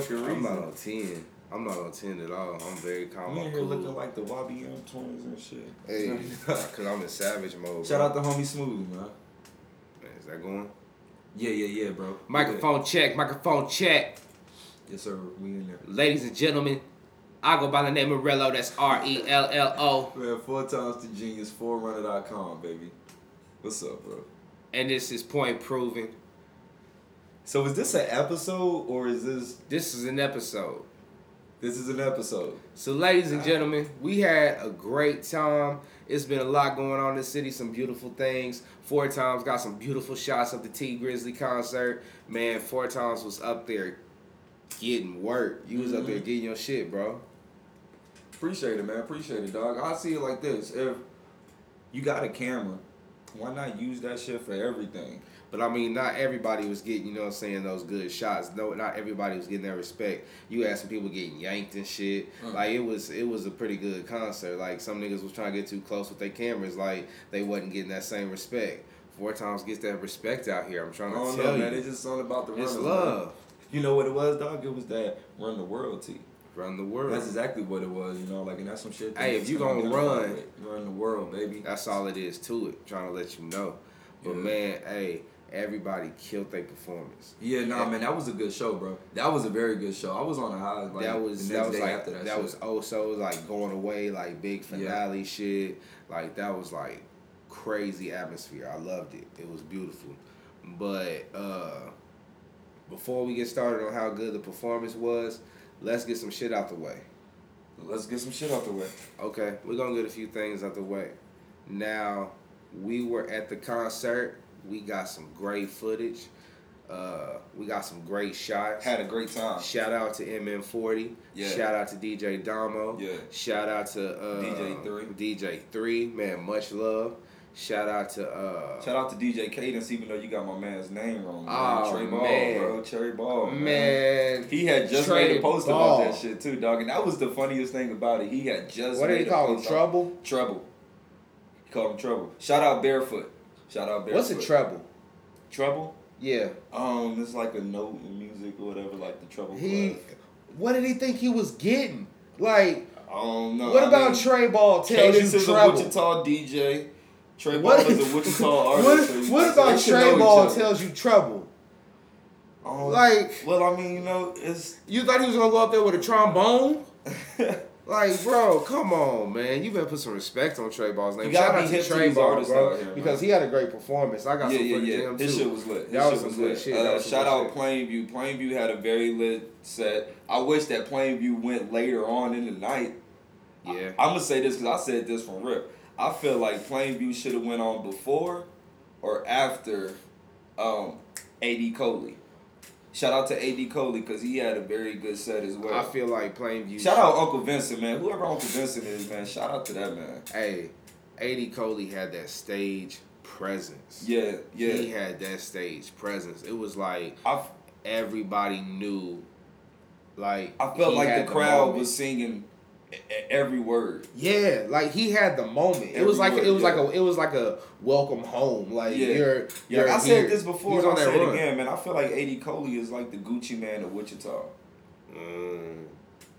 fucking reason. I'm not on ten. I'm not on ten at all. I'm very calm. You I'm in here cool. looking like the YBM twins and shit. Hey, cause I'm in savage mode. Shout bro. out to homie Smooth, man. Man, Is that going? Yeah, yeah, yeah, bro. Microphone check. Microphone check. Yes, sir. We in there. Ladies and gentlemen, I go by the name of Rello. That's R E L L O. Man, four times the genius, forerunner.com, baby. What's up, bro? And this is Point Proven. So is this an episode or is this This is an episode. this is an episode? So, ladies and ah. gentlemen, we had a great time. It's been a lot going on in the city, some beautiful things. Four Times got some beautiful shots of the Tee Grizzley concert. Man, Four Times was up there getting work. You was up there mm-hmm. getting your shit, bro. Appreciate it, man. Appreciate it, dog. I see it like this. If you got a camera, why not use that shit for everything? But I mean, not everybody was getting, you know what I'm saying, those good shots. No, not everybody was getting that respect. You had some people getting yanked and shit. Mm. Like it was it was a pretty good concert. Like some niggas was trying to get too close with their cameras, like they wasn't getting that same respect. Four times gets that respect out here. I'm trying to don't tell know, you. man. It's just all about the it's runners, love. man. You know what it was, dog? It was that run the world tee. Run the world. That's exactly what it was, you know, like and that's some shit. that Hey, if you gonna run- run the world, baby. That's all it is to it. Trying to let you know. But Yeah. man, hey, everybody killed their performance. Yeah, nah, man, that was a good show, bro. That was a very good show. I was on a high. Like, that was that was like that. that, was oh so like going away like big finale shit like that was like crazy atmosphere. I loved it. It was beautiful. But uh before we get started on how good the performance was, let's get some shit out the way. Let's get some shit out the way. Okay, we're gonna get a few things out the way. Now, we were at the concert. We got some great footage. Uh, we got some great shots. Had a great time. Shout out to MM40. Yeah. Shout out to DJ Damo. Yeah. Shout out to uh, DJ3. DJ Three. Man, much love. Shout out to uh, Shout out to DJ Cadence, even though you got my man's name wrong. Man. Oh, Trey Ball, man. bro. Cherry Ball, man. man. He had just Trey made a post Ball. about that shit too, dog, and that was the funniest thing about it. He had just What they a call him? Trouble. Trouble. He called him Trouble. Shout out Barefoot. Shout out Barefoot. What's a trouble? Trouble? Yeah. Um, it's like a note in music or whatever, like the Trouble. He. Class. What did he think he was getting? Like, I don't know. what I about mean, Trey Ball tells Cadence you is a? Wichita DJ. Trey Ball What, is a Wichita what, artist. you- what about Trey Ball tells you trouble? Um, Like- well, I mean, you know, it's You thought he was gonna go up there with a trombone? Like, bro, come on, man. You better put some respect on Trey Ball's name. You gotta Shout be hip to Trey Ball, bro, here, man. because he had a great performance. I got yeah, some yeah, footage yeah. of him His too. shit was lit. That His was shit was some good lit. shit. Uh, was shout out shit. Plainview. Plainview had a very lit set. I wish that Plainview went later on in the night. Yeah, I'm gonna say this because I said this from Rip. I feel like Plainview should have went on before or after um, AD Coley. Shout out to AD Coley because he had a very good set as well. I feel like Plainview. shout out Uncle Vincent, man. Whoever Uncle Vincent is, man. Shout out to that man. Hey, AD Coley had that stage presence. Yeah, yeah. He had that stage presence. It was like everybody knew. Like I felt like had the crowd moment. was singing every word. Yeah, like he had the moment. it was like Everywhere, it was yeah. like a it was like a welcome home. Like Yeah. you're, Yeah, you're I here. said this before. He's and that say it again, man. I feel like AD Coley is like the Gucci Mane of Wichita. Mm.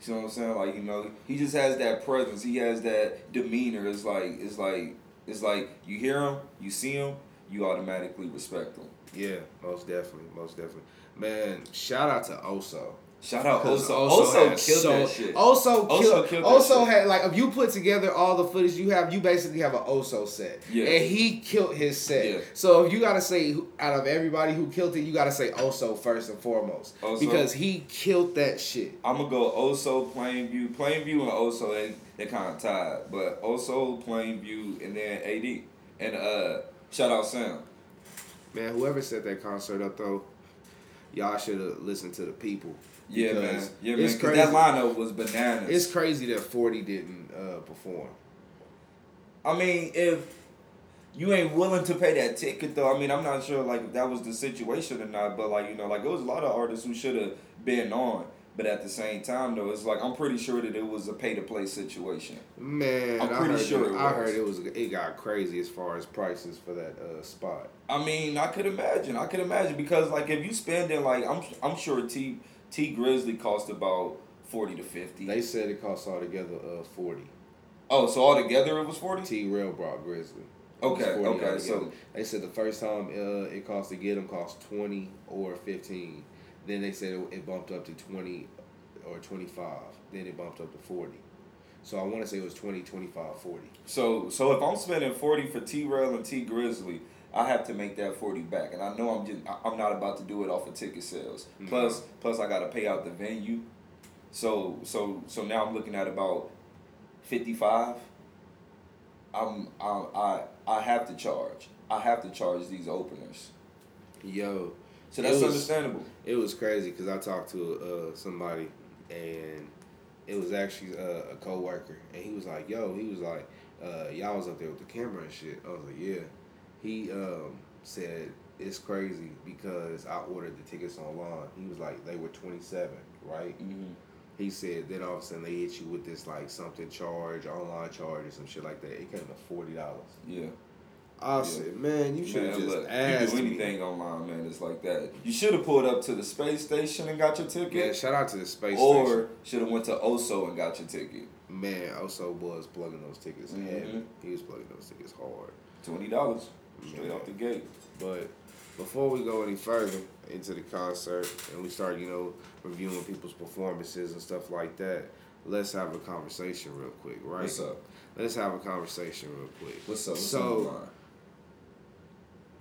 You know what I'm saying? Like you know, he just has that presence. He has that demeanor. It's like it's like it's like you hear him, you see him, you automatically respect him. Yeah, most definitely, most definitely. Man, shout out to Oso. Shout out Oso. Also had killed so- that shit. Oso Oso killed. killed shit. had like if you put together all the footage you have, you basically have an Oso set. Yeah. And he killed his set. Yeah. So if you gotta say out of everybody who killed it, you gotta say Oso first and foremost Oso. because he killed that shit. I'm gonna go Oso, Plainview, Plainview, and Oso. They they kind of tied, but Oso, Plainview, and then AD. And uh, shout out Sam. Man, whoever set that concert up though, y'all should have listened to the people. Yeah, man. Yeah, man. it's Because crazy. that lineup was bananas. It's crazy that Forty didn't uh, perform. I mean, if you ain't willing to pay that ticket, though, I mean, I'm not sure like if that was the situation or not. But like you know, like it was a lot of artists who should have been on. But at the same time, though, it's like I'm pretty sure that it was a pay to play situation. Man, I'm I pretty heard sure it, it I heard it was it got crazy as far as prices for that uh, spot. I mean, I could imagine. I could imagine because like if you spend spending like I'm I'm sure T Tee Grizzley cost about forty to fifty. They said it cost altogether uh forty. oh, so altogether it was forty. T Rail brought Grizzly. It Okay, okay, altogether. so they said the first time uh, it cost to get them cost twenty or fifteen. Then they said it, bumped up to twenty or twenty five. Then it bumped up to forty. So I want to say it was 20, 25, 40. so so if I'm spending forty for T Rail and Tee Grizzley, I have to make that forty back, and I know I'm just I'm not about to do it off of ticket sales. No. Plus plus I got to pay out the venue. So so so now I'm looking at about fifty five. I'm I I I have to charge. I have to charge these openers. Yo, So It that's was- understandable. it was crazy because I talked to uh, somebody and it was actually uh, a coworker and he was like, "Yo," he was like, uh, "Y'all was up there with the camera and shit." I was like, "Yeah." He um, said it's crazy because I ordered the tickets online. He was like, they were twenty seven, right? Mm-hmm. He said then all of a sudden they hit you with this like something charge, online charge or some shit like that. It came to forty dollars. Yeah. I Yeah. said, man, you should have just look, asked you do me. anything online, man. It's like that. You should have pulled up to the space station and got your ticket. Yeah, shout out to the space or station. should have went to Oso and got your ticket. Man, Oso was plugging those tickets Mhm. He was plugging those tickets hard. Twenty dollars straight Yeah. off the gate. But before we go any further into the concert and we start, you know, reviewing people's performances and stuff like that, let's have a conversation real quick, right? What's up? Let's have a conversation real quick. What's up? What's So- on?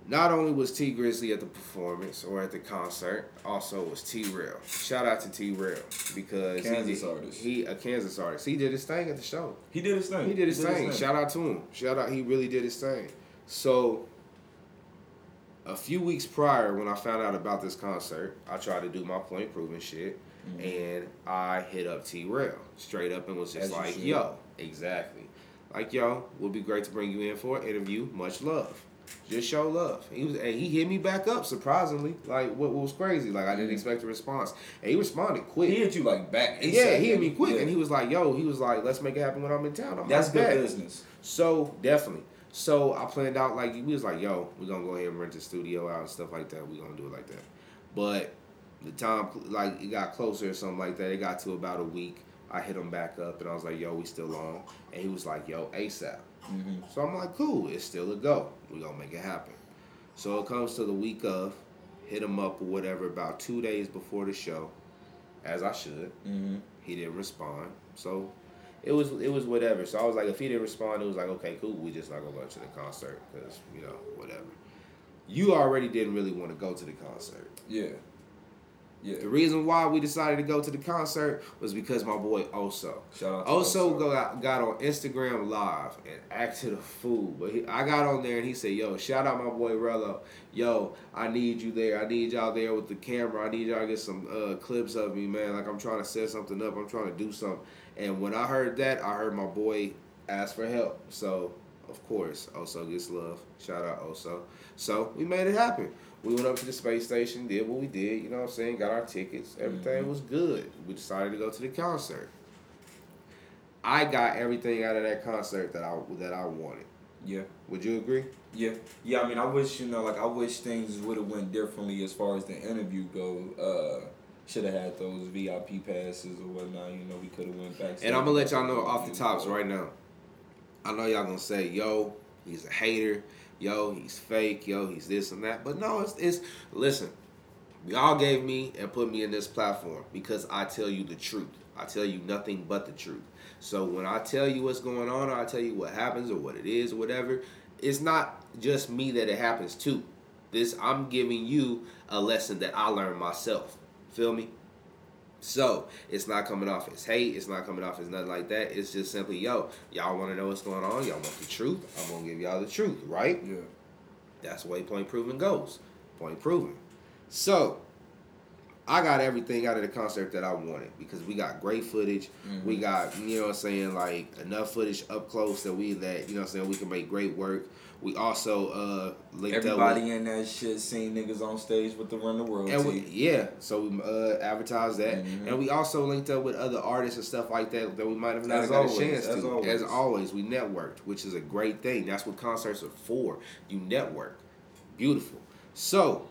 Not only was Tee Grizzley at the performance or at the concert, also was T Rail. Shout out to T Rail because Kansas he, did- artist. He a Kansas artist. He did his thing at the show. He did his thing. He did his thing. Shout out to him. Shout out. He really did his thing. So, a few weeks prior, when I found out about this concert, I tried to do my point proving shit, Mm-hmm. and I hit up T Rail straight up and was just As like, "Yo, exactly, like yo, would be great to bring you in for an interview. Much love." Just show love. He was, and he hit me back up surprisingly. Like what, what was crazy? Like I didn't Mhm. expect a response, and he responded quick. He hit you like back. yeah, he hit me quick, Yeah. and he was like, "Yo," he was like, "Let's make it happen when I'm in town." I'm That's like, good business. So definitely. So I planned out like we was like, yo, we're gonna go ahead and rent the studio out and stuff like that. We're gonna do it like that. But the time like it got closer or something like that. It got to about a week. I hit him back up and I was like, yo, we still on. And he was like, yo, ASAP. Mm-hmm. So I'm like, cool, it's still a go. we gonna make it happen. So it comes to the week of, hit him up or whatever about two days before the show, as I should. Mm-hmm. He didn't respond. So it was it was whatever. So I was like, if he didn't respond, it was like, okay, cool. We just not gonna go to the concert because you know whatever. You already didn't really want to go to the concert. Yeah. Yeah. The reason why we decided to go to the concert was because my boy Oso. Shout out. To Oso Oso. got, got on Instagram live and acted a fool. But he, I got on there and he said, "Yo, shout out my boy Rello. Yo, I need you there. I need y'all there with the camera. I need y'all to get some uh, clips of me, man. Like I'm trying to set something up. I'm trying to do something." And when I heard that, I heard my boy ask for help. So of course, Oso gets love. Shout out Oso. So we made it happen. We went up to the space station, did what we did, you know what I'm saying, got our tickets, everything Mhm. was good. We decided to go to the concert. I got everything out of that concert that I that I wanted. Yeah. Would you agree? Yeah, yeah. I mean, I wish you know, like, I wish things would have went differently as far as the interview go. Uh, should have had those VIP passes or whatnot. You know, we could have went back. And I'm gonna let y'all know off the tops right now. I know y'all gonna say, "Yo, he's a hater. Yo, he's fake. Yo, he's this and that." But no, it's it's listen. Y'all gave me and put me in this platform because I tell you the truth. I tell you nothing but the truth. So when I tell you what's going on, or I tell you what happens or what it is or whatever, it's not just me that it happens to. This I'm giving you a lesson that I learned myself. Feel me? So it's not coming off as hate. It's not coming off as nothing like that. It's just simply, yo, y'all want to know what's going on. Y'all want the truth. I'm gonna give y'all the truth, right? Yeah. That's the way point proven goes. Point proven. So I got everything out of the concert that I wanted because we got great footage. We Mhm. got, you know what I'm saying, like enough footage up close that we that, you know what I'm saying, we can make great work. We also uh linked up with Everybody in that shit seen niggas on stage with the Run the World and we, yeah, so we uh, advertised that, Mhm. and we also linked up with other artists and stuff like that that we might have not As got always, a chance as to. always. As always, we networked, which is a great thing. That's what concerts are for. You network, beautiful. So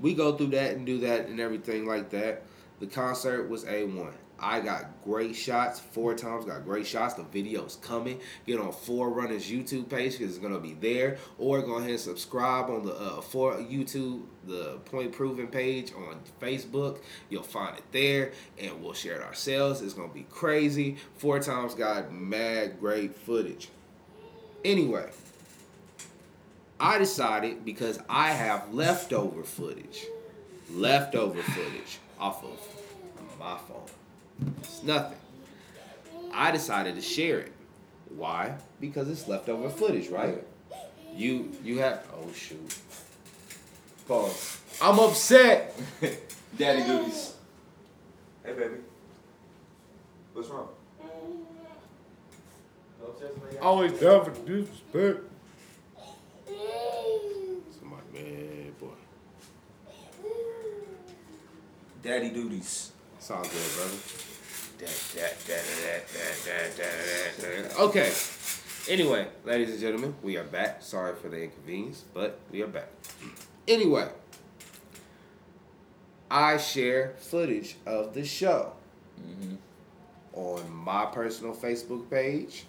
we go through that and do that and everything like that. The concert was A1. I got great shots, four times, got great shots. The video's coming. Get on Four Runners YouTube page because it's gonna be there. Or go ahead and subscribe on the uh, for YouTube, the Point Proven page on Facebook. You'll find it there, and we'll share it ourselves. It's gonna be crazy. Four times got mad great footage. Anyway, I decided because I have leftover footage, leftover footage off of my phone. It's nothing. I decided to share it. Why? Because it's leftover footage, right? You you have oh shoot. Pause. I'm upset. Daddy duties. Hey, baby. What's wrong? Always down for disrespect. Somebody, man, boy. Daddy duties. It's all good, brother. Okay. Anyway, ladies and gentlemen, we are back. Sorry for the inconvenience, but we are back. Anyway, I share footage of the show mm-hmm. on my personal Facebook page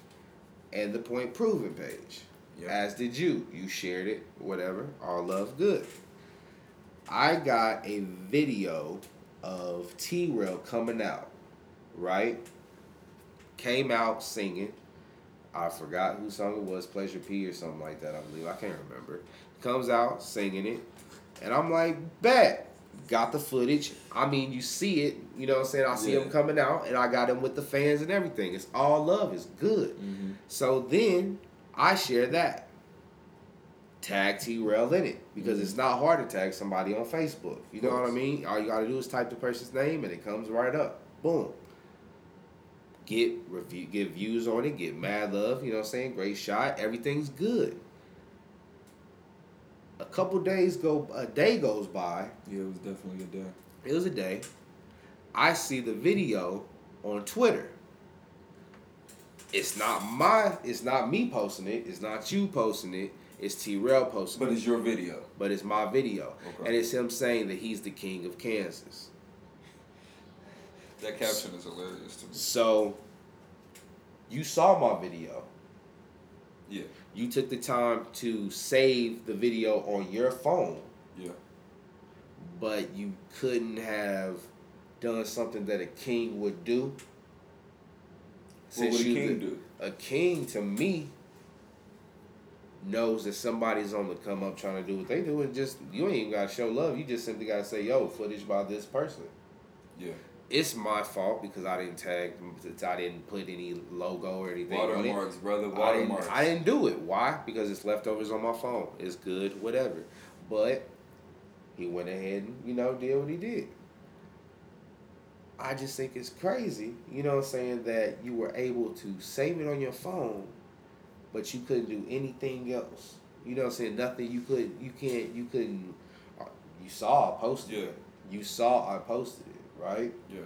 and the Point Proven page. Yep. As did you. You shared it, whatever. All love, good. I got a video of T Rail coming out, right? Came out singing. I forgot whose song it was, Pleasure P or something like that, I believe. I can't remember. Comes out singing it. And I'm like, bet. Got the footage. I mean, you see it. You know what I'm saying? I see Yeah. him coming out, and I got him with the fans and everything. It's all love. It's good. Mm-hmm. So then I share that. Tag T Rail in it because it's mm-hmm. not hard to tag somebody on Facebook. You know what I mean? All you gotta do is type the person's name and it comes right up. Boom. Get review, get views on it, get mad love. You know what I'm saying? Great shot. Everything's good. A couple days go, a day goes by. Yeah, it was definitely a day. It was a day. I see the video on Twitter. It's not my, it's not me posting it. It's not you posting it. It's T Rail posting But it's your video. But it's my video, Okay. and it's him saying that he's the king of Kansas. That caption is hilarious to me. So, you saw my video. Yeah, You took the time to save the video on your phone, yeah. but you couldn't have done something that a king would do. What would a king the- do? A king to me knows that somebody's on the come up trying to do what they do, and just you ain't even gotta show love. You just simply gotta say, "Yo, footage by this person." Yeah. It's my fault because I didn't tag, I didn't put any logo or anything. Watermarks, brother. I didn't, Watermarks. I didn't do it. Why? Because it's leftovers on my phone. It's good, whatever. But he went ahead and, you know, did what he did. I just think it's crazy, you know what I'm saying, that you were able to save it on your phone, but you couldn't do anything else. You know what I'm saying? Nothing you could, you can't, you couldn't, uh, you saw I posted Yeah. it. You saw I posted it, right? Yeah.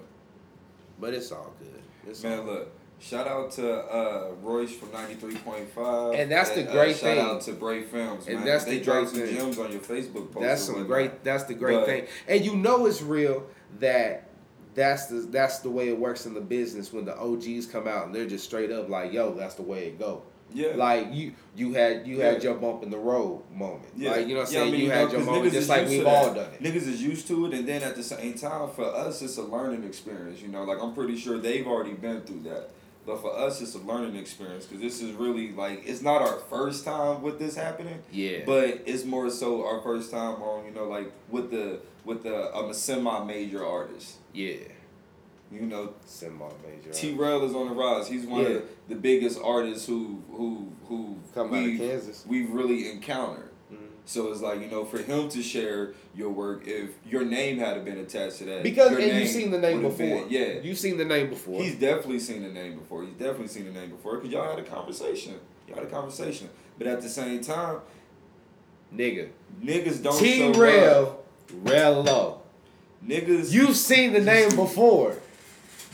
But it's all good. It's all Man, look. Shout out to uh, Royce from ninety three point five, And that's the great shout thing. Shout out to Brave Films, And man. that's they the drop great some thing. gems on your Facebook post. That's some great. That's the great But- thing, and you know it's real that that's the that's the way it works in the business when the OGs come out and they're just straight up like, "Yo, that's the way it go." Yeah. Like you, you had you had Yeah. your bump in the road moment. Yeah. Like you know what I'm Yeah, I saying. mean, you know, had your moment just like we've all done it. Niggas is used to it, and then at the same time, for us, it's a learning experience. You know, like I'm pretty sure they've already been through that. But for us, it's a learning experience because this is really like it's not our first time with this happening. Yeah. But it's more so our first time on you know like with the with the I'm a semi major artist. Yeah. You know, Semi major. T Rail is on the rise. He's one Yeah. of the, the biggest artists who who who Come out of Kansas. we've really encountered. Mhm. So it's like you know, for him to share your work, if your name had been attached to that, Because and you've seen the name before. been- yeah, You've seen the name before. he's definitely seen the name before. He's definitely seen the name before because y'all had a conversation. Y'all had a conversation, but at the same time, Nigga. niggas don't T. Rail. Rello. Niggas, You've seen the name before.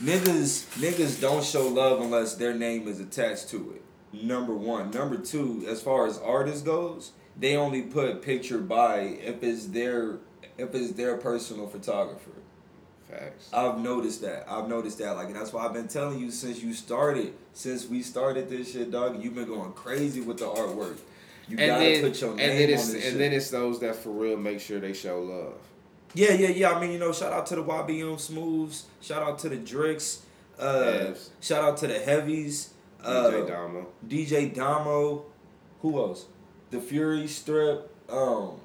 Niggas, niggas don't show love unless their name is attached to it. Number one. Number two, as far as artists goes, they only put picture by if it's their if it's their personal photographer. Facts. I've noticed that. I've noticed that. Like, and that's why I've been telling you since you started, since we started this shit, dog. You've been going crazy with the artwork. You and gotta then, put your name and then on it's this and shit. then it's those that for real make sure they show love. Yeah, yeah, yeah. I mean, you know, shout out to the YBM Smooths. Shout out to the Drix. Uh, Yes. shout out to the Heavies. Uh, DJ Damo. DJ Damo. Who else? The Fury Strip. Um,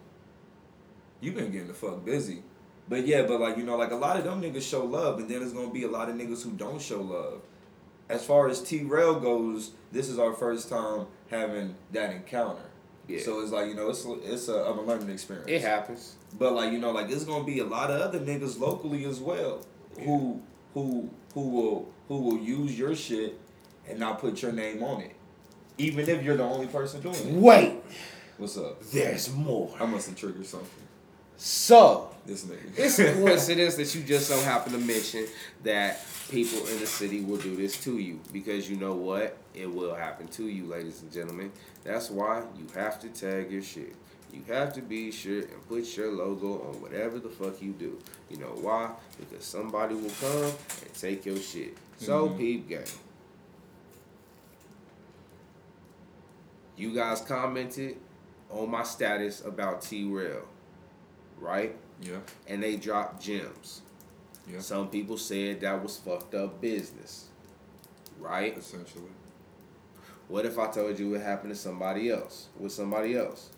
you've been getting the fuck busy. But yeah, but like you know, like a lot of them niggas show love, and then there's gonna be a lot of niggas who don't show love. As far as T Rail goes, this is our first time having that encounter. Yeah. So it's like you know, it's it's a, a learning experience. It happens. But like you know, like it's gonna be a lot of other niggas locally as well who who who will who will use your shit and not put your name on it, even if you're the only person doing it. Wait, What's up? there's more. I must have triggered something. So This nigga. it's a coincidence that you just so happen to mention that people in the city will do this to you because you know what? It will happen to you, ladies and gentlemen. That's why you have to tag your shit. You have to be sure and put your logo on whatever the fuck you do. You know why? Because somebody will come and take your shit. So Mhm. peep game. You guys commented on my status about T Rail, right? yeah. and they dropped gems. Yeah. Some people said that was fucked up business. Right? Essentially. What if I told you it happened to somebody else? With somebody else?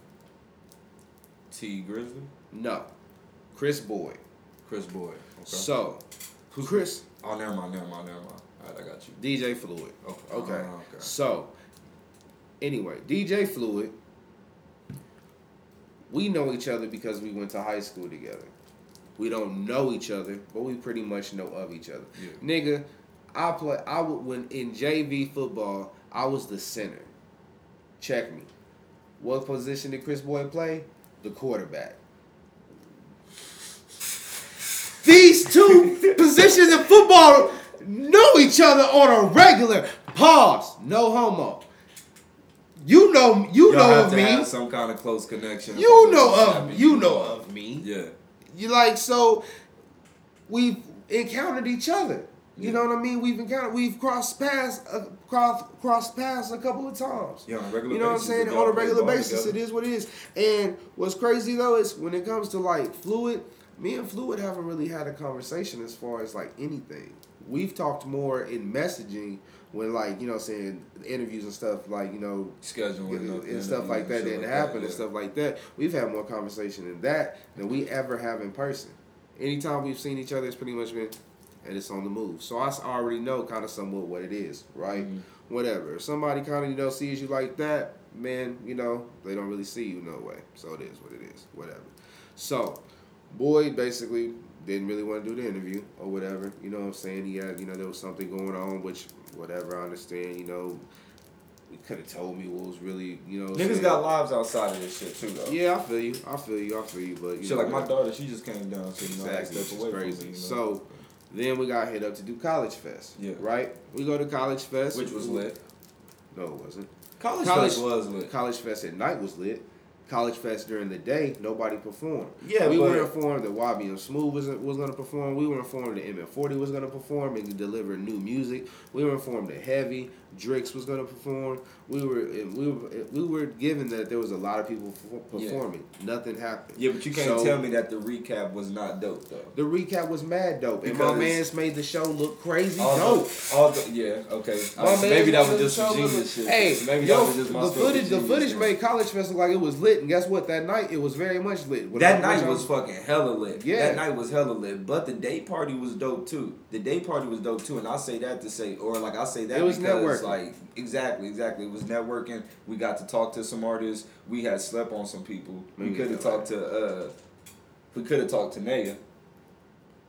Tee Grizzley. No. Chris Boyd. Chris Boyd. Okay. So, who Chris, oh, never mind. Never mind. Never mind. All right, I got you. DJ Fluid. Okay. Okay. Uh, okay. So, anyway, DJ Fluid, we know each other because we went to high school together. We don't know each other, but we pretty much know of each other. Yeah. Nigga, I play. I would when in JV football, I was the center. Check me. What position did Chris Boyd play? The quarterback. These two positions in football know each other on a regular. Pause. No homo. You know. You Y'all know of me. have some kind of close connection. You know of. You know of me. Yeah. You like so we've encountered each other. You Yeah. know what I mean? We've encountered we've crossed paths uh, crossed crossed paths a couple of times. Yeah, on a regular You know what I'm saying? On a regular basis, together. it is what it is. And what's crazy though is when it comes to like fluid, me and fluid haven't really had a conversation as far as like anything. We've talked more in messaging when like you know saying interviews and stuff like you know Scheduling and, and stuff like that didn't like happen yeah. and stuff like that. We've had more conversation in that than we ever have in person. Anytime we've seen each other, it's pretty much been, and it's on the move. So i already know kind of somewhat what it is, right? Mhm. Whatever. If somebody kind of you know sees you like that, man, you know they don't really see you no way. So it is what it is. Whatever. So, Boyd basically didn't really want to do the interview or whatever. You know what I'm saying? He had, you know, there was something going on, which whatever I understand. You know, he could have told me what was really, you know. Niggas saying? got lives outside of this shit too, though. Yeah, I feel you. I feel you. I feel you. But you Shit, know, like my whatever. daughter, she just came down, so you know, Exactly, away crazy. from me. You know? So then we got hit up to do College Fest. Yeah. Right. We go to College Fest, which was lit. No, it wasn't. College, College- Fest was lit. College Fest at night was lit. College Fest during the day, nobody performed. Yeah, we were informed that YBM Smooth was was going to perform. We were informed that MN40 was going to perform and deliver new music. We were informed that Heavy Drix was going to perform. We were we were we were given that there was a lot of people perfor- Yeah. performing. Nothing happened. Yeah, but you can't So- tell me that the recap was not dope though. The recap was mad dope, and my man's made the show look crazy All dope. the, all the, yeah, okay. My maybe that was just some genius shit. Hey, maybe yo, that was just my the footage, the footage made College Fest look like it was lit, and guess what? That night it was very much lit. When That night I- was fucking hella lit. Yeah. That night was hella lit. But the day party was dope too. The day party was dope too. And I say that to say, or like I say that It was because networking. like exactly, exactly. It was networking. We got to talk to some artists. We had slept on some people. We could have talked to. uh We could have talked to Naya.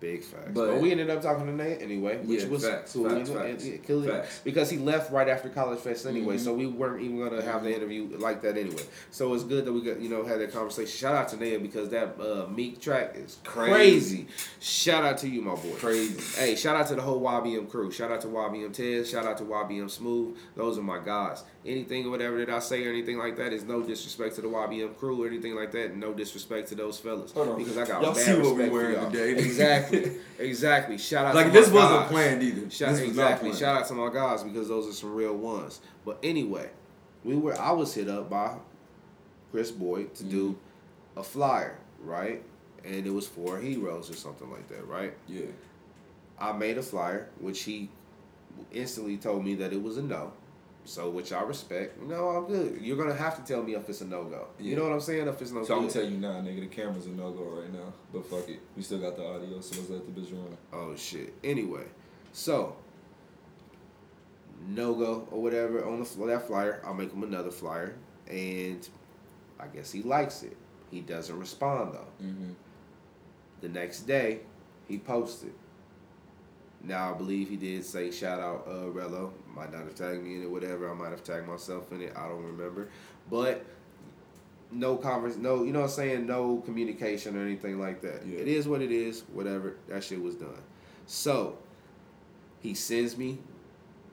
Big facts. But- But, we ended up talking to Nate anyway, which Yeah, was facts, cool. facts, facts, and- yeah, kill facts. Because he left right after College Fest anyway, Mhm. so we weren't even gonna have the interview like that anyway. So it's good that we got you know had that conversation. Shout out to Nate because that uh, Meek track is crazy. Crazy. Shout out to you, my boy. Crazy. Hey, shout out to the whole YBM crew. Shout out to YBM Tez. Shout out to YBM Smooth. Those are my guys. Anything or whatever that I say or anything like that is no disrespect to the YBM crew or anything like that. No disrespect to those fellas Hold on. because I got Y'all see what we respect for wearing today. Exactly, exactly. Shout out Like to this my wasn't guys. planned either. Shout, this was exactly. Planned. Shout out to my guys because those are some real ones. But anyway, we were I was hit up by Chris Boyd to do Mm-hmm. a flyer, right? And it was for heroes or something like that, right? Yeah. I made a flyer, which he instantly told me that it was a no. So, which I respect. No, I'm good. You're gonna have to tell me if it's a no go. You know what I'm saying? If it's no go. So I'm good. gonna tell you now, nigga, the camera's a no go right now. But fuck it, we still got the audio, so let's let the bitch run. Oh shit. Anyway, so no go or whatever on the that flyer. I'll make him another flyer, and I guess he likes it. He doesn't respond though. Mm-hmm. The next day, he posted. Now I believe he did say shout out uh Rello. Might not have tagged me in it, whatever. I might have tagged myself in it. I don't remember. But no converse no you know what I'm saying, no communication or anything like that. Yeah. It is what it is, whatever. That shit was done. So he sends me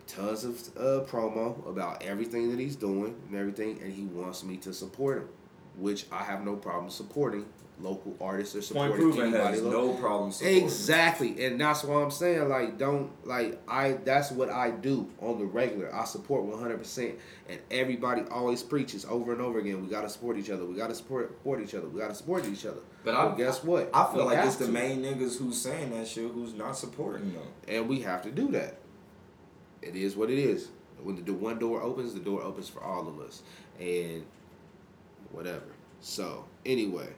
tons of uh, promo about everything that he's doing and everything, and he wants me to support him, which I have no problem supporting local artists or Point supporting anybody. has no problem supporting. Exactly, and that's what I'm saying. Like, don't like I. That's what I do on the regular. I support 100, percent and everybody always preaches over and over again. We gotta support each other. We gotta support support each other. We gotta support each other. But Well, I guess what? I feel We like it's the main niggas who's saying that shit who's not supporting them. and we have to do that. It is what it is. When the one door opens, the door opens for all of us, and whatever. So anyway,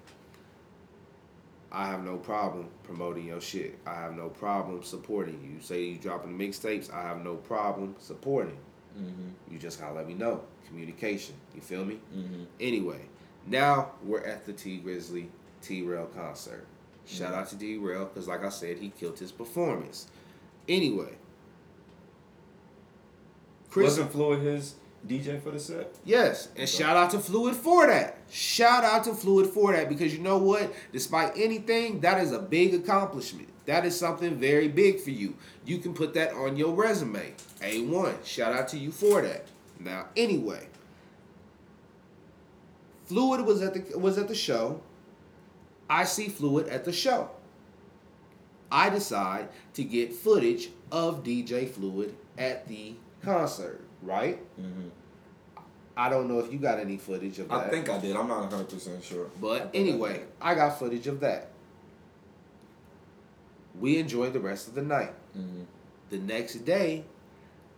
I have no problem promoting your shit. I have no problem supporting you. Say you dropping the mixtapes, I have no problem supporting. Mm-hmm. You just gotta let me know. Communication. You feel me? Mm-hmm. Anyway, now we're at the Tee Grizzley T Rail concert. Shout out to T Rail because, like I said, he killed his performance. Anyway, Chris, Wasn't Fluid his DJ for the set? yes, and shout out to Fluid for that. Shout out to Fluid for that because you know what? Despite anything, that is a big accomplishment. That is something very big for you. You can put that on your resume. A1. Shout out to you for that. Now, anyway, Fluid was at the was at the show. I see Fluid at the show. I decide to get footage of DJ Fluid at the concert, right? Mm-hmm. I don't know if you got any footage of that. I think I did. I'm not 100 percent sure. But I anyway, did. I got footage of that. We enjoyed the rest of the night. Mm-hmm. The next day,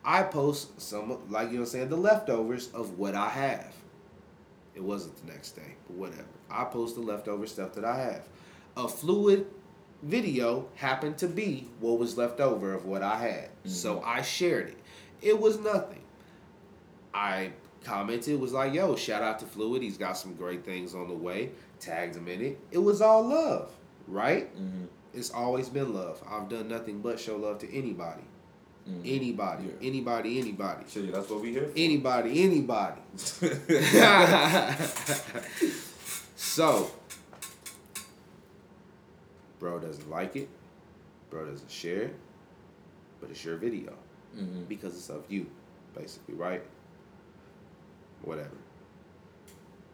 I post some, like you know what I'm saying, the leftovers of what I have. It wasn't the next day, but whatever. I post the leftover stuff that I have. A fluid video happened to be what was left over of what I had. So I shared it. It was nothing. I commented, was like, yo, shout out to Fluid. He's got some great things on the way. Tagged him in it. It was all love, right? Mm-hmm. It's always been love. I've done nothing but show love to anybody. Mm-hmm. Anybody. Yeah. Anybody, anybody. Shit, that's what we here for. Anybody, anybody. so, bro doesn't like it. Bro doesn't share it. But it's your video mm-hmm. because it's of you, basically, right? Whatever.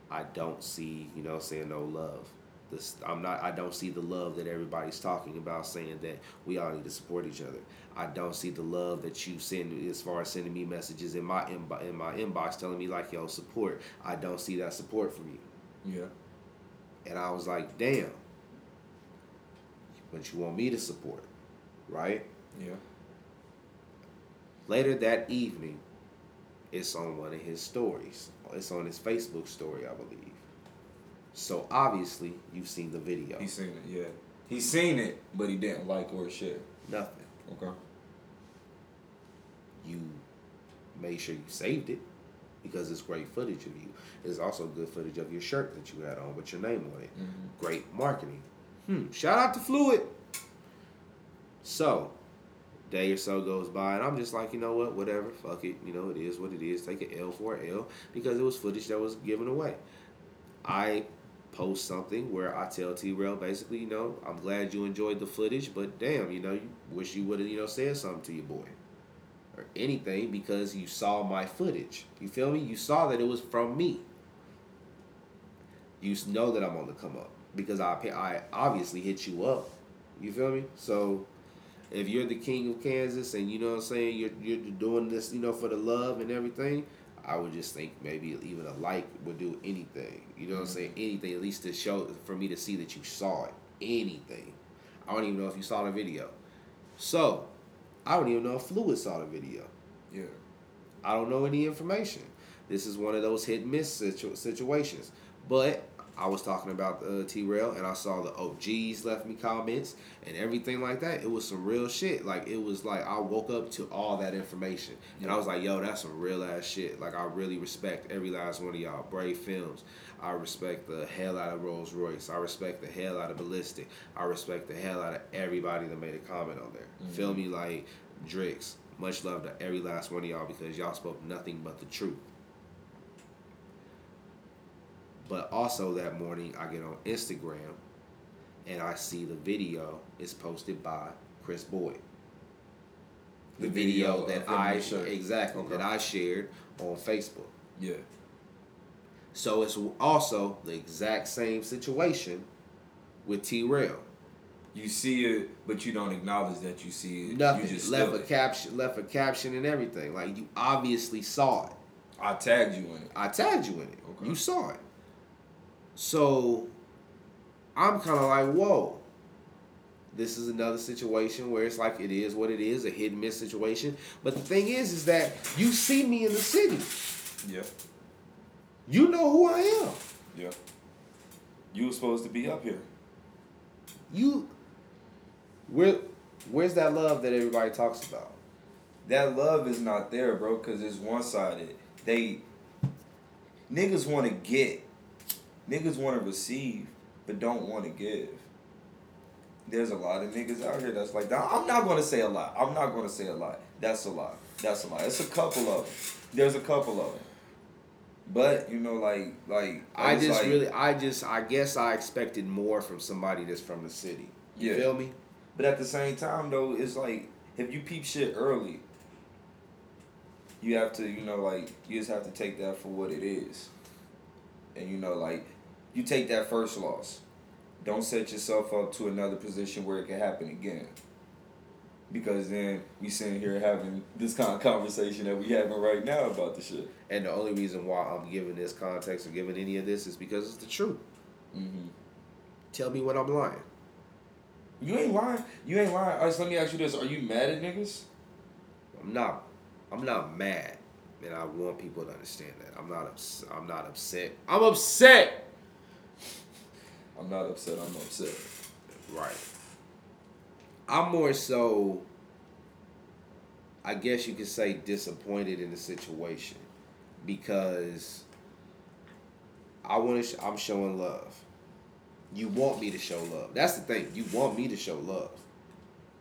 I don't see, you know, saying no love. This, I'm not. I don't see the love that everybody's talking about, saying that we all need to support each other. I don't see the love that you send as far as sending me messages in my inbo- in my inbox telling me like, "Yo, support." I don't see that support from you, Yeah. and I was like, "Damn." But you want me to support, right? Yeah. Later that evening, it's on one of his stories. It's on his Facebook story, I believe. So obviously, you've seen the video. He seen it. Yeah. He seen it, but he didn't like or share. Nothing. Okay. You made sure you saved it because it's great footage of you. It's also good footage of your shirt that you had on with your name on it. Mm-hmm. Great marketing. Hmm. Shout out to Fluid. So, day or so goes by, and I'm just like, you know what, whatever, fuck it. You know, it is what it is. Take an L for an L because it was footage that was given away. I post something where I tell T Rail basically, you know, I'm glad you enjoyed the footage, but damn, you know, you wish you would have, you know, said something to your boy. or anything because you saw my footage. You feel me? You saw that it was from me. You know that I'm on the come up because I I obviously hit you up. You feel me? So if you're the king of Kansas and you know what I'm saying, you're you're doing this, you know, for the love and everything, I would just think maybe even a like would do anything. You know what I'm mm-hmm. saying? Anything at least to show for me to see that you saw it. Anything. I don't even know if you saw the video. So, I don't even know if Fluid saw the video. Yeah. I don't know any information. This is one of those hit miss situ- situations. But I was talking about uh, T Rail and I saw the OGs left me comments and everything like that. It was some real shit. Like it was like I woke up to all that information and I was like, yo, that's some real ass shit. Like I really respect every last one of y'all. Brave Films. I respect the hell out of Rolls Royce. I respect the hell out of Ballistic. I respect the hell out of everybody that made a comment on there. Mhm. Feel me like Drix. Much love to every last one of y'all because y'all spoke nothing but the truth. But also that morning, I get on Instagram and I see the video is posted by Chris Boyd. The, The video, video that I exactly Okay. that I shared on Facebook. Yeah. So it's also the exact same situation with T Rail. You see it, but you don't acknowledge that you see it. Nothing You just left a it. caption, left a caption and everything. Like you obviously saw it. I tagged you in it. I tagged you in it. Okay. You saw it. So I'm kind of like, whoa. This is another situation where it's like it is what it is, a hit and miss situation. But the thing is, is that you see me in the city. Yeah. You know who I am. Yeah. You were supposed to be up here. You, where, where's that love that everybody talks about? That love is not there, bro, because it's one sided. They niggas want to get, niggas want to receive, but don't want to give. There's a lot of niggas out here that's like. I'm not gonna say a lot. I'm not gonna say a lot. That's a lot. That's a lot. It's a couple of them. There's a couple of them. But you know, like, like I just like- really, I just, I guess I expected more from somebody that's from the city. You Yeah. feel me? But at the same time, though, it's like if you peep shit early, you have to, you know, like you just have to take that for what it is, and you know, like you take that first loss. Don't set yourself up to another position where it can happen again. Because then we sitting here having this kind of conversation that we having right now about the shit. And the only reason why I'm giving this context or giving any of this is because it's the truth. Mm-hmm. Tell me when I'm lying. You ain't lying. You ain't lying. All right, so let me ask you this: Are you mad at niggas? I'm not. I'm not mad, and I want people to understand that. I'm not. Ups- I'm not upset. I'm upset. I'm not upset. I'm upset. Right. I'm more so. I guess you could say disappointed in the situation, because I want to. Sh- I'm showing love. You want me to show love. That's the thing. You want me to show love.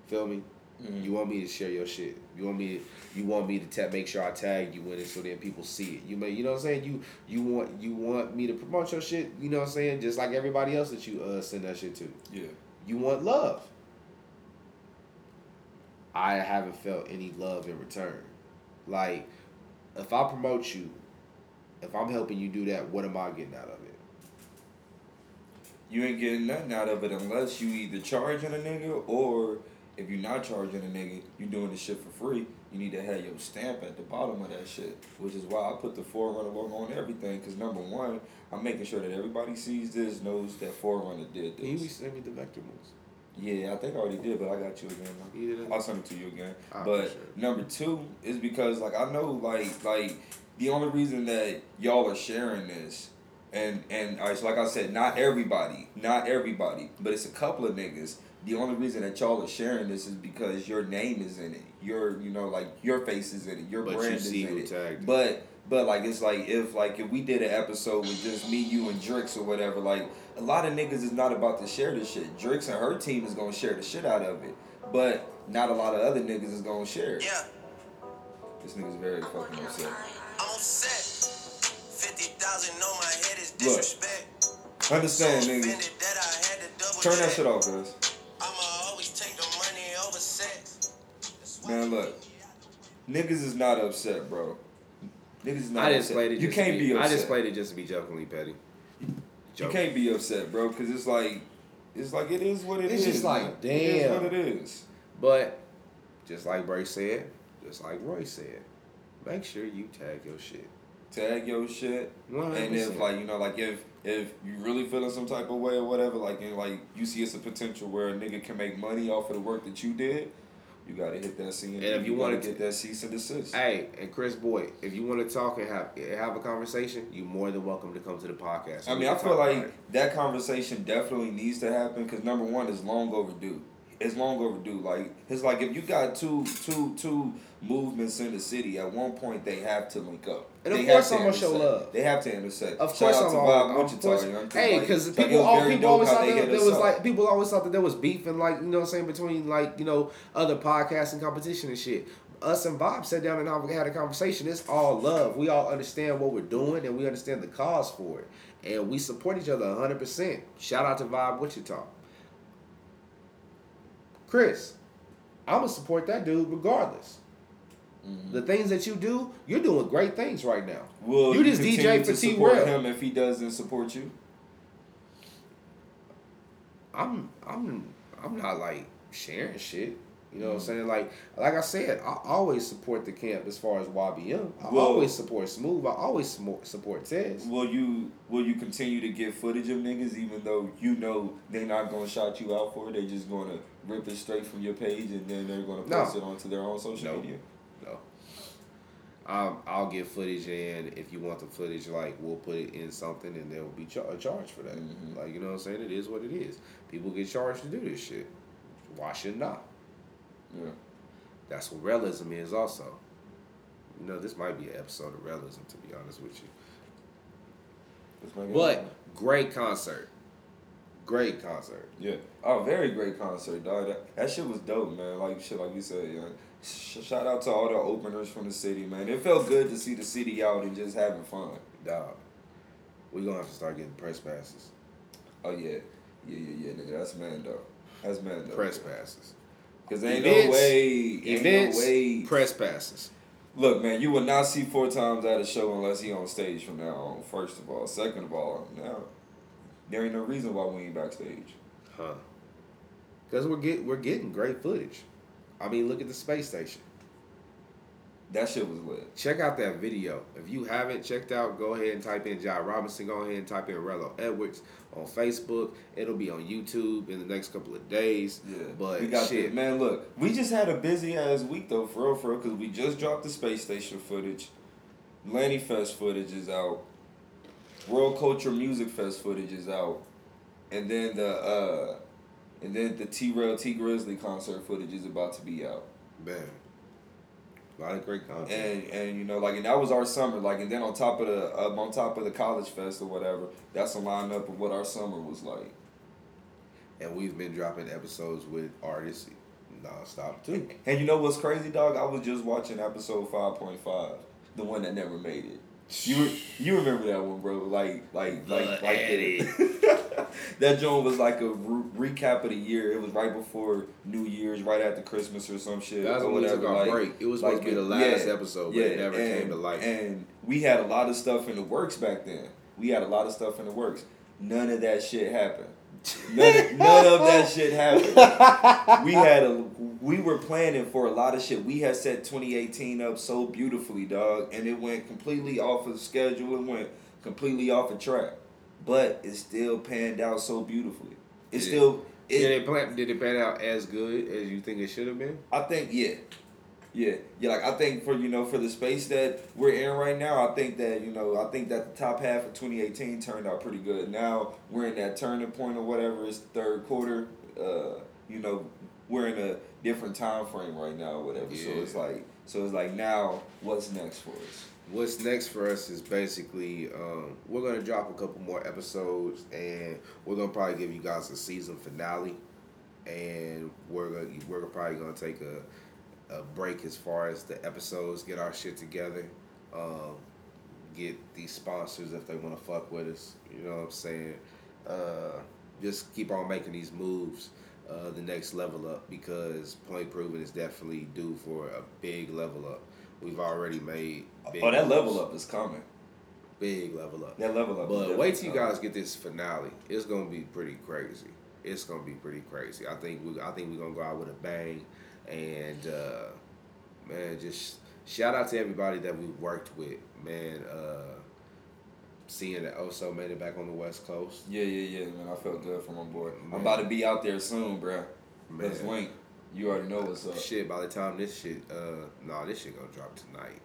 Feel me? Mhm. You want me to share your shit. You want me. You want me to ta- make sure I tag you in it so then people see it. You may. You know what I'm saying. You you want you want me to promote your shit. You know what I'm saying. Just like everybody else that you uh send that shit to. Yeah. You want love. I haven't felt any love in return. Like, if I promote you, if I'm helping you do that, what am I getting out of it? You ain't getting nothing out of it unless you either charging a nigga or if you're not charging a nigga, you're doing the shit for free. You need to have your stamp at the bottom of that shit, which is why I put the Forerunner logo on everything. Cause number one, I'm making sure that everybody sees this, knows that Forerunner did Can you this. send me the vector moves? Yeah, I think I already did, but I got you again. though. You did it? I'll send it to you again. Ah, but sure. number two is because like I know like like the only reason that y'all are sharing this and and all right, so like I said, not everybody, not everybody, but it's a couple of niggas. The only reason that y'all are sharing this is because your name is in it. Your you know like your face is in it. Your But you brand is see in who it. tagged it. But but like it's like if like if we did an episode with just me, you, and Drix or whatever, like a lot of niggas is not about to share this shit. Drix and her team is gonna share the shit out of it, but not a lot of other niggas is gonna share it. Yeah, This nigga's very fucking upset. I'm upset. 50,000 on my head is Look. disrespect. Understand, So nigga. offended that I had to double Turn that shit off, cuz. I'ma always take the money over sex. Man, look. niggas is not upset, bro. Niggas is not I just upset. played it. you Just can't to be, be. upset. I just played it just to be jokingly petty. You can't be upset, bro, because it's like, it's like it is what it is. It's just like, man. It is what it is. But just like Bray said, just like Roy said, make sure you tag your shit. Tag your shit. One And if like you know, like if if you really feeling some type of way or whatever, like and like you see it's a potential where a nigga can make money off of the work that you did, you gotta hit that scene. And if you wanna wanna get that cease and desist. Hey, and Chris Boyd, if you want to talk and have have a conversation, you're more than welcome to come to the podcast. I mean, I feel like that conversation definitely needs to happen because number one is long overdue. It's long overdue. Like it's like if you got two two two movements in the city, at one point they have to link up. And of They course have to I'm gonna show love. They have to intersect. Of course, out I'm to all, Bob of course. Hey, because like, people, all people always thought they there, hit there us was up. like people always thought that there was beef and like you know what I'm saying between like you know other podcasts and competition and shit. Us and Bob sat down and had a conversation. It's all love. We all understand what we're doing and we understand the cause for it, and we support each other 100. percent Shout out to Vibe Wichita. Chris, I'm gonna support that dude regardless. Mhm. The things that you do, you're doing great things right now. Will You just DJ for T him if he doesn't support you? I'm I'm I'm not like sharing shit. You know what I'm Mhm. saying? Like like I said, I always support the camp as far as YBM. I Well- always support Smooth. I always support Tez. Will you will you continue to get footage of niggas even though you know they're not gonna shout you out for it? They just gonna rip it straight from your page and then they're gonna No. post it onto their own social No. media. No. Um, I'll get footage, and if you want the footage, like we'll put it in something, and there will be char- a charge for that. Mhm. Like you know what I'm saying? It is what it is. People get charged to do this shit. Why should not? Yeah. That's what realism is, also. You know, this might be an episode of realism, to be honest with you. Let's make it But great concert. Great concert. yeah. Oh, very great concert, dog. That, that shit was dope, man. Like shit, like you said, yeah. Sh- shout out to all the openers from the city, man. It felt good to see the city out and just having fun. Dog. we gonna have to start getting press passes. Oh yeah, yeah, yeah, yeah, nigga. That's man though. That's man though. Press passes. Cause ain't Events- no way, ain't Events, no way. press passes. Look, man, you will not see four times at a show unless he on stage from now on. First of all, second of all, now there ain't no reason why we ain't backstage. Huh. Because we're get we're getting great footage. I mean, look at the space station. That shit was lit. Check out that video. If you haven't checked out, go ahead and type in Jai Robinson. Go ahead and type in Rello Edwards on Facebook. It'll be on YouTube in the next couple of days. Yeah, But we got shit. The, man, look, we just had a busy ass week though, for real, for real, because we just dropped the space station footage. Lanny Fest footage is out. World Culture Music Fest footage is out, and then the uh, and then the T Rail Tee Grizzley concert footage is about to be out. Man. A lot of great content. And and you know like and that was our summer like and then on top of the uh, on top of the college fest or whatever that's a lineup of what our summer was like. And we've been dropping episodes with artists nonstop too. And you know what's crazy, dog? I was just watching episode five point five, the one that never made it. You you remember that one, bro? Like like The like like Eddie. that joint was like a re- recap of the year. It was right before New Year's, right after Christmas or some shit. That's when we took our like- break. It was supposed to be the yeah, last episode, but it never and, came to light. And we had a lot of stuff in the works back then. We had a lot of stuff in the works. None of that shit happened. None, none of that shit happened. We had a we were planning for a lot of shit. We had set 2018 up so beautifully, dog, and it went completely off of schedule. It went completely off of track, but it still panned out so beautifully. It Yeah. still it, did it plan? Did it pan out as good as you think it should have been? I think yeah. Yeah, yeah. Like I think for you know for the space that we're in right now, I think that you know I think that the top half of 2018 turned out pretty good. Now we're in that turning point or whatever. It's third quarter. Uh, you know, we're in a different time frame right now, or whatever. So it's like so it's like now what's next for us? What's next for us is basically um, we're gonna drop a couple more episodes, and we're gonna probably give you guys a season finale, and we're gonna we're probably gonna take a, a break as far as the episodes, get our shit together, um, get these sponsors if they want to fuck with us. You know what I'm saying? Uh, just keep on making these moves. Uh, the next level up because Point Proven is definitely due for a big level up. we've already made big Oh, that moves. level up is coming. big level up. That level up. But wait till you guys get this finale. It's gonna be pretty crazy. It's gonna be pretty crazy. I think we I think we're gonna go out with a bang. And uh, man, just shout out to everybody that we worked with. Man, uh, seeing that Oso made it back on the West Coast. Yeah, yeah, yeah, man. I felt good for my boy. Man. I'm about to be out there soon, bruh. Man. Let's link. You already know what's up. Shit, by the time this shit, uh, nah, this shit gonna drop tonight.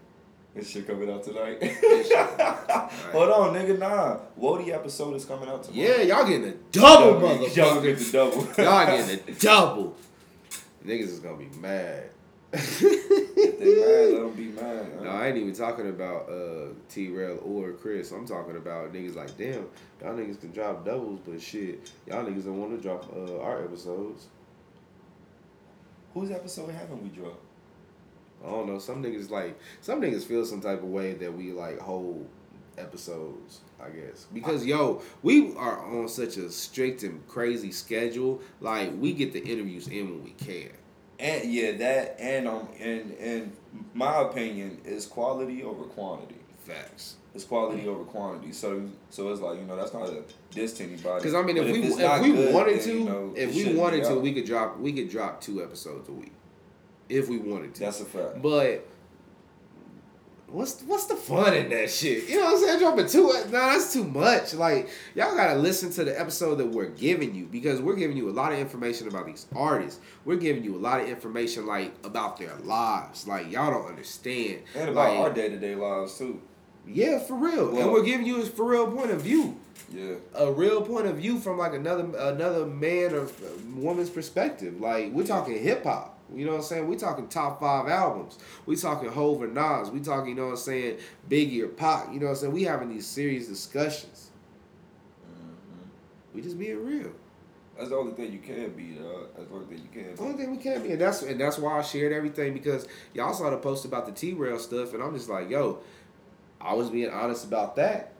This shit coming out tonight. This shit coming out tonight. Hold on, nigga. Nah, Wody episode is coming out tomorrow. Yeah, y'all getting a double, Y'all Y'all getting the double. Y'all getting a double. Niggas is gonna be mad. If they mad, let them be mad. No, I ain't even talking about uh, T Rail or Chris. I'm talking about niggas like, damn, y'all niggas can drop doubles, but shit, y'all niggas don't want to drop uh, our episodes. Whose episode haven't we dropped? I don't know. Some niggas like, some niggas feel some type of way that we like hold episodes. I guess because yo, we are on such a strict and crazy schedule. Like we get the interviews in when we can. And yeah, that and um and and my opinion is quality over quantity. Facts. It's quality over quantity. So so it's like you know that's not a diss to anybody. Because I mean, But if we if, we good, wanted then, to, you know, if we wanted to, we could drop we could drop two episodes a week, if we wanted to. That's a fact. But what's what's the fun in that shit? You know what I'm saying? Dropping two, no, that's too much. Like y'all gotta listen to the episode that we're giving you because we're giving you a lot of information about these artists. We're giving you a lot of information like about their lives. Like y'all don't understand. And about like, our day to day lives too. yeah, for real. Well- and we're giving you a for real point of view Yeah. a real point of view from like another another man or uh, woman's perspective. Like we're talking hip hop. You know what I'm saying? We talking top five albums. We talking Hov or Nas. We talking, you know what I'm saying, Biggie or Pac. You know what I'm saying? We having these serious discussions. We just being real. That's the only thing you can be, dog. That's the only thing you can The only thing we can be, and that's and that's why I shared everything because y'all saw the post about the T Rail stuff, and I'm just like, yo, I was being honest about that.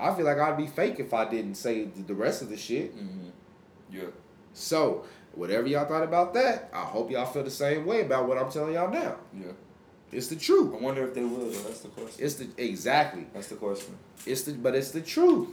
I feel like I'd be fake if I didn't say the the rest of the shit. Mm-hmm. Yeah. So, whatever y'all thought about that, I hope y'all feel the same way about what I'm telling y'all now. Yeah. It's the truth. I wonder if they will, though. That's the question. It's the exactly. That's the question. It's the but it's the truth.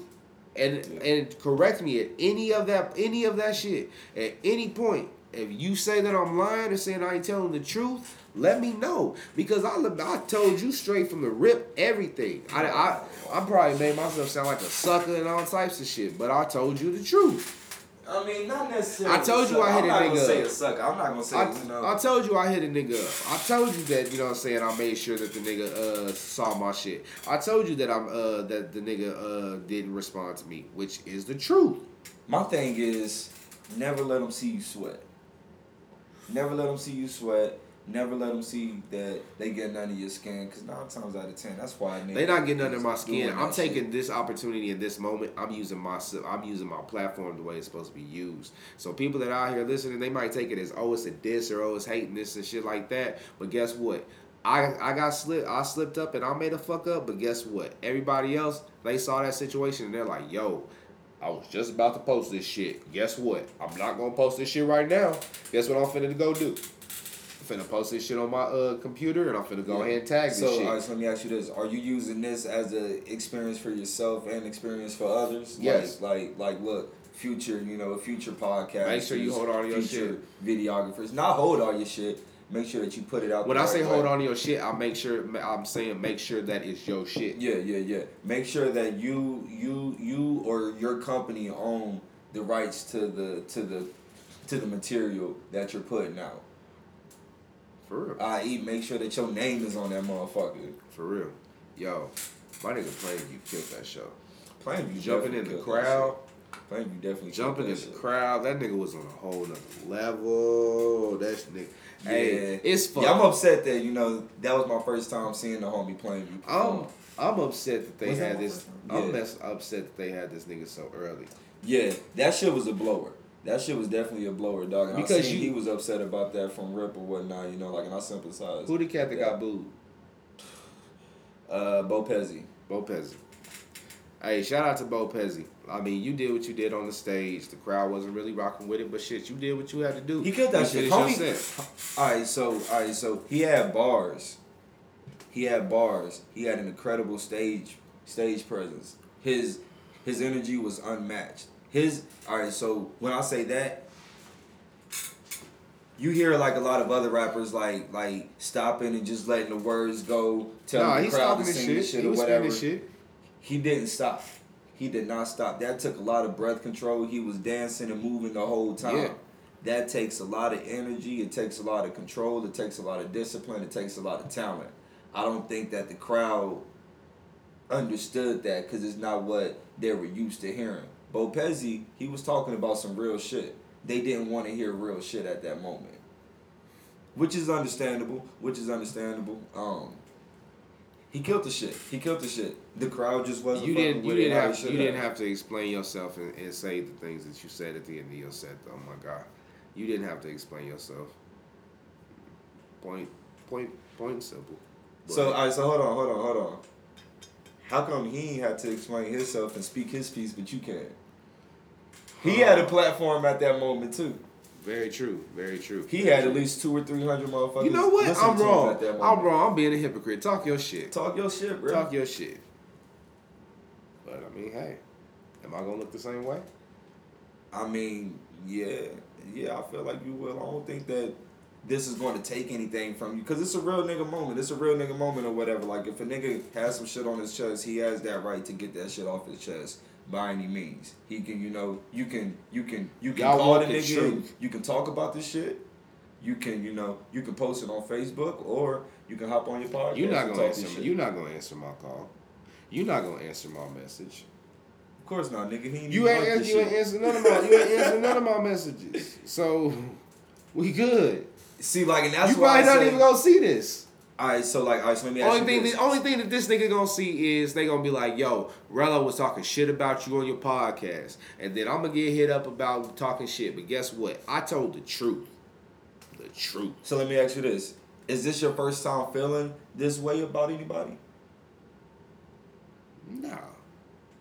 And Yeah. and correct me at any of that any of that shit at any point. If you say that I'm lying or saying I ain't telling the truth, let me know because I I told you straight from the rip everything. I I I probably made myself sound like a sucker and all types of shit, but I told you the truth. I mean, not necessarily. I told you I hit I'm a not gonna nigga say a sucker. I'm not gonna say, I, you know. I told you I hit a nigga up. I told you that, you know what I'm saying, I made sure that the nigga uh saw my shit. I told you that I'm uh that the nigga uh didn't respond to me, which is the truth. My thing is, never let them see you sweat. Never let them see you sweat. Never let them see that they get under your skin. Cause nine times out of ten, that's why They not getting under my skin. I'm taking shit. this opportunity in this moment. I'm using my I'm using my platform the way it's supposed to be used. So people that out here listening, they might take it as oh it's a diss or oh it's hating this and shit like that. But guess what? I I got slipped I slipped up and I made a fuck up. But guess what? Everybody else they saw that situation and they're like, yo. I was just about to post this shit. Guess what? I'm not gonna post this shit right now. Guess what I'm finna go do? I'm finna post this shit on my uh computer and I'm finna go Yeah. ahead and tag this So, shit. all right, so let me ask you this: Are you using this as a experience for yourself and experience for others? Yes. Like, like, like, look, future, you know, future podcast. Make sure you hold on to your shit. videographers. Not hold all your shit. Make sure that you put it out. When I right say way. hold on to your shit, I make sure I'm saying make sure that it's your shit. Yeah, yeah, yeah. Make sure that you, you, you, or your company own the rights to the to the to the material that you're putting out. For real. I.e., make sure that your name is on that motherfucker. For real. Yo, my nigga Plainview killed that show. Plainview Jumping in the crowd. Plainview definitely jumping in the shit. crowd. That nigga was on a whole nother level. That's nigga. Hey, it's fun. Yeah, I'm upset that you know that was my first time seeing the homie Plainview. I'm. I'm upset that they Was had my this. time? I'm Yeah. upset that they had this nigga so early. Yeah, that shit was a blower. That shit was definitely a blower, dog. And Because I seen you- he was upset about that from Rip or whatnot, you know, like, and I sympathize. Who the cat that got booed? Uh, Bo Pezzi. Bo Pezzi. Hey, shout out to Bo Pezzi. I mean, you did what you did on the stage. The crowd wasn't really rocking with it, but shit, you did what you had to do. He killed that shit. Homie, all right, so all right, so he had bars. He had bars. He had an incredible stage stage presence. His his energy was unmatched. His all right. So when I say that, you hear like a lot of other rappers like like stopping and just letting the words go, telling Nah, the crowd to this sing shit. shit He or whatever. shit. He didn't stop. He did not stop. That took a lot of breath control. He was dancing and moving the whole time. Yeah. That takes a lot of energy. It takes a lot of control. It takes a lot of discipline. It takes a lot of talent. I don't think that the crowd understood that because it's not what they were used to hearing. Bo Pezzi, he was talking about some real shit. They didn't want to hear real shit at that moment. Which is understandable. Which is understandable. Um he killed the shit. He killed the shit. The crowd just wasn't. You didn't. You didn't have. You didn't have to explain yourself and, and say the things that you said at the end of your set. Oh my god, you didn't have to explain yourself. Point, point, simple. So, I. right, so hold on, hold on, hold on. How come he had to explain himself and speak his piece, but you can? He had a platform at that moment too. very true. Very true. He had at least two or three hundred motherfuckers. You know what? I'm wrong. I'm wrong. I'm being a hypocrite. Talk your shit. Talk your shit, bro. Talk your shit. But I mean, hey, am I gonna look the same way? I mean, yeah, yeah. I feel like you will. I don't think that this is going to take anything from you because it's a real nigga moment. It's a real nigga moment or whatever. Like if a nigga has some shit on his chest, he has that right to get that shit off his chest by any means. He can, you know, you can, you can, you can Y'all call the nigga. You can talk about this shit. You can, you know, you can post it on Facebook or you can hop on your podcast. You're not gonna answer. this Me. shit. You're not gonna answer my call. You're not gonna answer my message. Of course not, nigga. He ain't You ain't answer, you ain't answer none of my you ain't answer none of my messages. So we good. See, like, and that's you why probably I not say, even gonna see this. All right, so like, all right, so let me ask Only you thing, this. the only thing that this nigga gonna see is they gonna be like, "Yo, Rello was talking shit about you on your podcast," and then I'm gonna get hit up about talking shit. But guess what? I told the truth. The truth. So let me ask you this: Is this your first time feeling this way about anybody? No.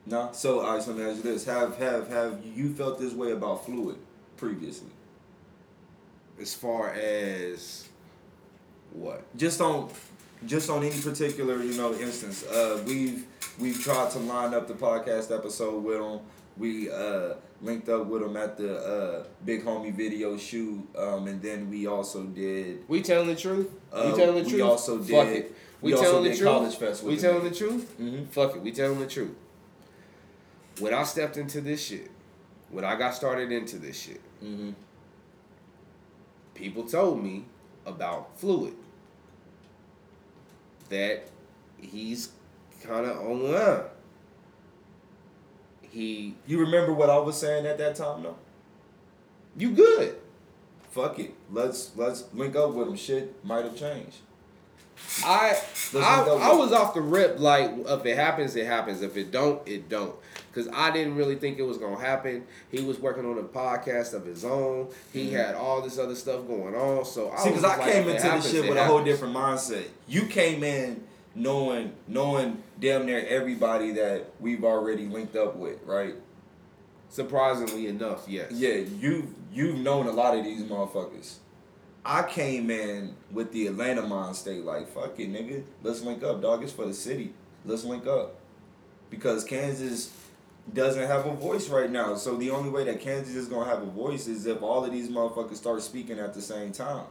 No. So all right, so let me ask you this: Have have have you felt this way about Fluid previously? As far as what? Just on, just on any particular you know instance. Uh, we've we've tried to line up the podcast episode with them. We uh linked up with them at the uh big homie video shoot, um, and then we also did. We telling the truth? Uh, we telling the truth. we also Fuck did- it. We, we telling the truth? College Fest with we telling the truth? Mhm. Fuck it. We telling the truth. When I stepped into this shit, when I got started into this shit, Mm-hmm. people told me about Fluid. That he's kind of on line. He, You remember what I was saying at that time, though? you good. Fuck it. Let's let's link up with him. Shit might have changed. I I, I was off the rip like if it happens it happens if it don't it don't because I didn't really think it was gonna happen. He was working on a podcast of his own. He mm-hmm. had all this other stuff going on. So I. See, because I like, came into happens, this shit it with a whole different mindset. You came in knowing knowing damn near everybody that we've already linked up with, right? Surprisingly enough, yes. Yeah, you you've known a lot of these motherfuckers. I came in with the Atlanta mind state, like fuck it, nigga. Let's link up, dog. It's for the city. Let's link up because Kansas doesn't have a voice right now. So the only way that Kansas is gonna have a voice is if all of these motherfuckers start speaking at the same time.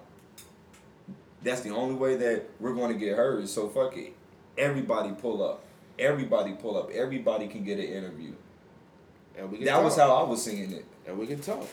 That's the only way that we're gonna get heard. So fuck it. Everybody pull up. Everybody pull up. Everybody can get an interview. And we can That was how I was seeing it. and we can talk.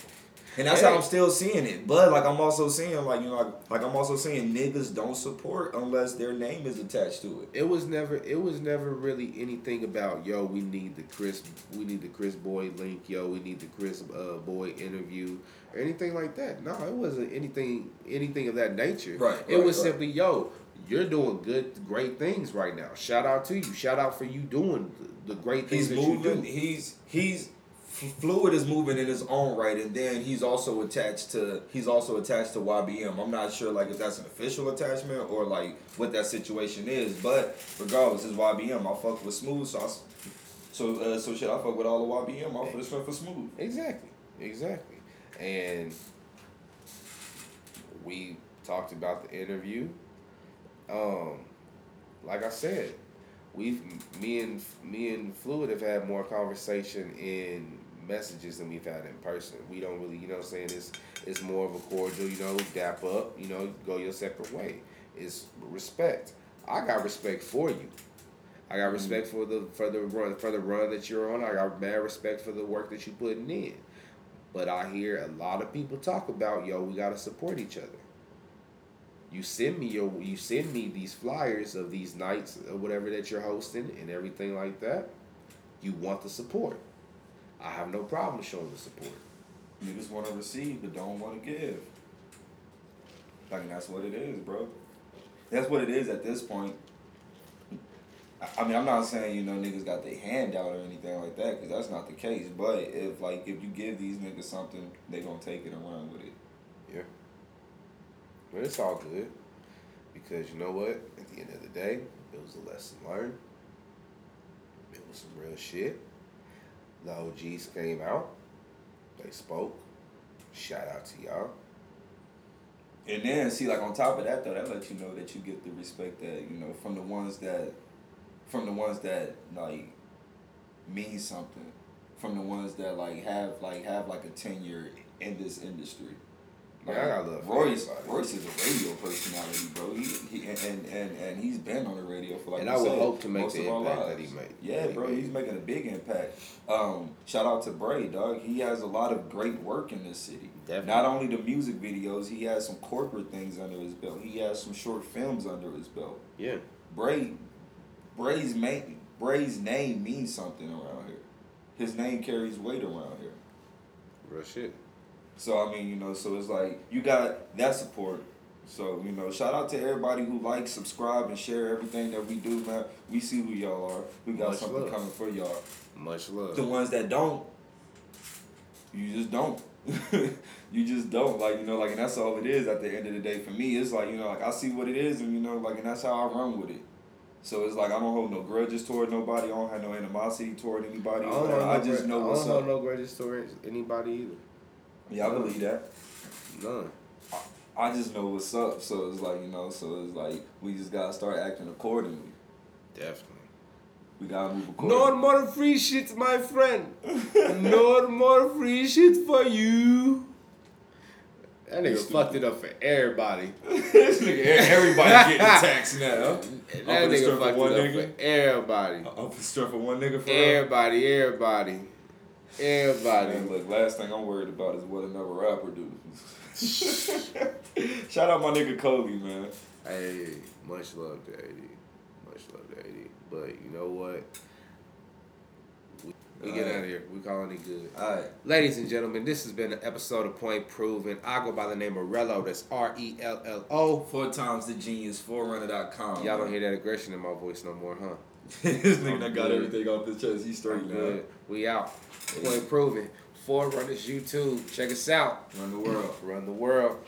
And that's Hey. how I'm still seeing it. But like I'm also seeing like you know like, like I'm also seeing niggas don't support unless their name is attached to it. It was never it was never really anything about yo we need the Chris we need the Chris Boy link yo we need the Chris uh, Boy interview or anything like that. No, it wasn't anything anything of that nature. Right, It right, was right. simply yo you're doing good great things right now. Shout out to you. Shout out for you doing the, the great things He's that moving. you do. He's he's fluid is moving in his own right, and then he's also attached to he's also attached to YBM. I'm not sure like if that's an official attachment or like what that situation is, but regardless, it's YBM. I fuck with Smooth, so I, so uh, so shit. I fuck with all the YBM. I for this for Smooth. Exactly. Exactly. And we talked about the interview. Um like I said, we've me and me and Fluid have had more conversation in messages than we've had in person. We don't really, you know, what I'm saying it's it's more of a cordial, you know, dap up, you know, go your separate way. It's respect. I got respect for you. I got mm-hmm. respect for the for the run for the run that you're on. I got mad respect for the work that you're putting in. But I hear a lot of people talk about, yo, we gotta support each other. You send me your you send me these flyers of these nights or whatever that you're hosting and everything like that. You want the support. I have no problem showing the support. Niggas want to receive but don't want to give. Like that's what it is, bro. That's what it is at this point. I- I mean, I'm not saying you know niggas got their hand out or anything like that, because that's not the case. But if like if you give these niggas something, they gonna take it and run with it. Yeah. But it's all good. Because you know what? At the end of the day, it was a lesson learned. It was some real shit. The OGs came out. They spoke. Shout out to y'all. And then see, like on top of that though, that lets you know that you get the respect that you know from the ones that, from the ones that like, mean something, from the ones that like have like have like a tenure in this industry. Man, I got love Royce. Royce is a radio personality, bro. He, he and, and and he's been on the radio for like. And I would said, hope to make the impact that he made. Yeah, he bro, made. he's making a big impact. Um, shout out to Bray, dog. He has a lot of great work in this city. Definitely. Not only the music videos, he has some corporate things under his belt. He has some short films under his belt. Yeah. Bray, Bray's main, Bray's name means something around here. His name carries weight around here. Real shit. So I mean, you know, so it's like you got that support. So you know, shout out to everybody who likes, subscribe, and share everything that we do, man. We see who y'all are. We got Much something love. coming for y'all. Much love. The ones that don't, you just don't. you just don't. Like you know, like and that's all it is. At the end of the day, for me, it's like you know, like I see what it is, and you know, like and that's how I run with it. So it's like I don't hold no grudges toward nobody. I don't have no animosity toward anybody. I don't Like, know I no just know I don't up. no grudges towards anybody either. Yeah, I believe that. None. I just know what's up, so it's like you know, so it's like we just gotta start acting accordingly. Definitely. We gotta move accordingly. No more free shit, my friend. no more free shit for you. That nigga fucked it up for everybody. this nigga, everybody getting taxed now. That Off of the nigga fucked it up nigga? for everybody. Strength of one nigga for. Everybody, everybody. Everybody. Man, look, last thing I'm worried about is what another rapper do. Shout out my nigga Kobe, man. Hey, much love to AD. Much love to AD. But you know what? We, we get out of here. We calling it good. Alright. Ladies and gentlemen, this has been an episode of Point Proven. I go by the name of Rello. That's R E L L O. Four times the genius, forerunner.com. Y'all don't hear that aggression in my voice no more, huh? this nigga that got everything off his chest. He's straight now. We out. Point Proven. Forerunners YouTube. Check us out. Run the world. Run the world.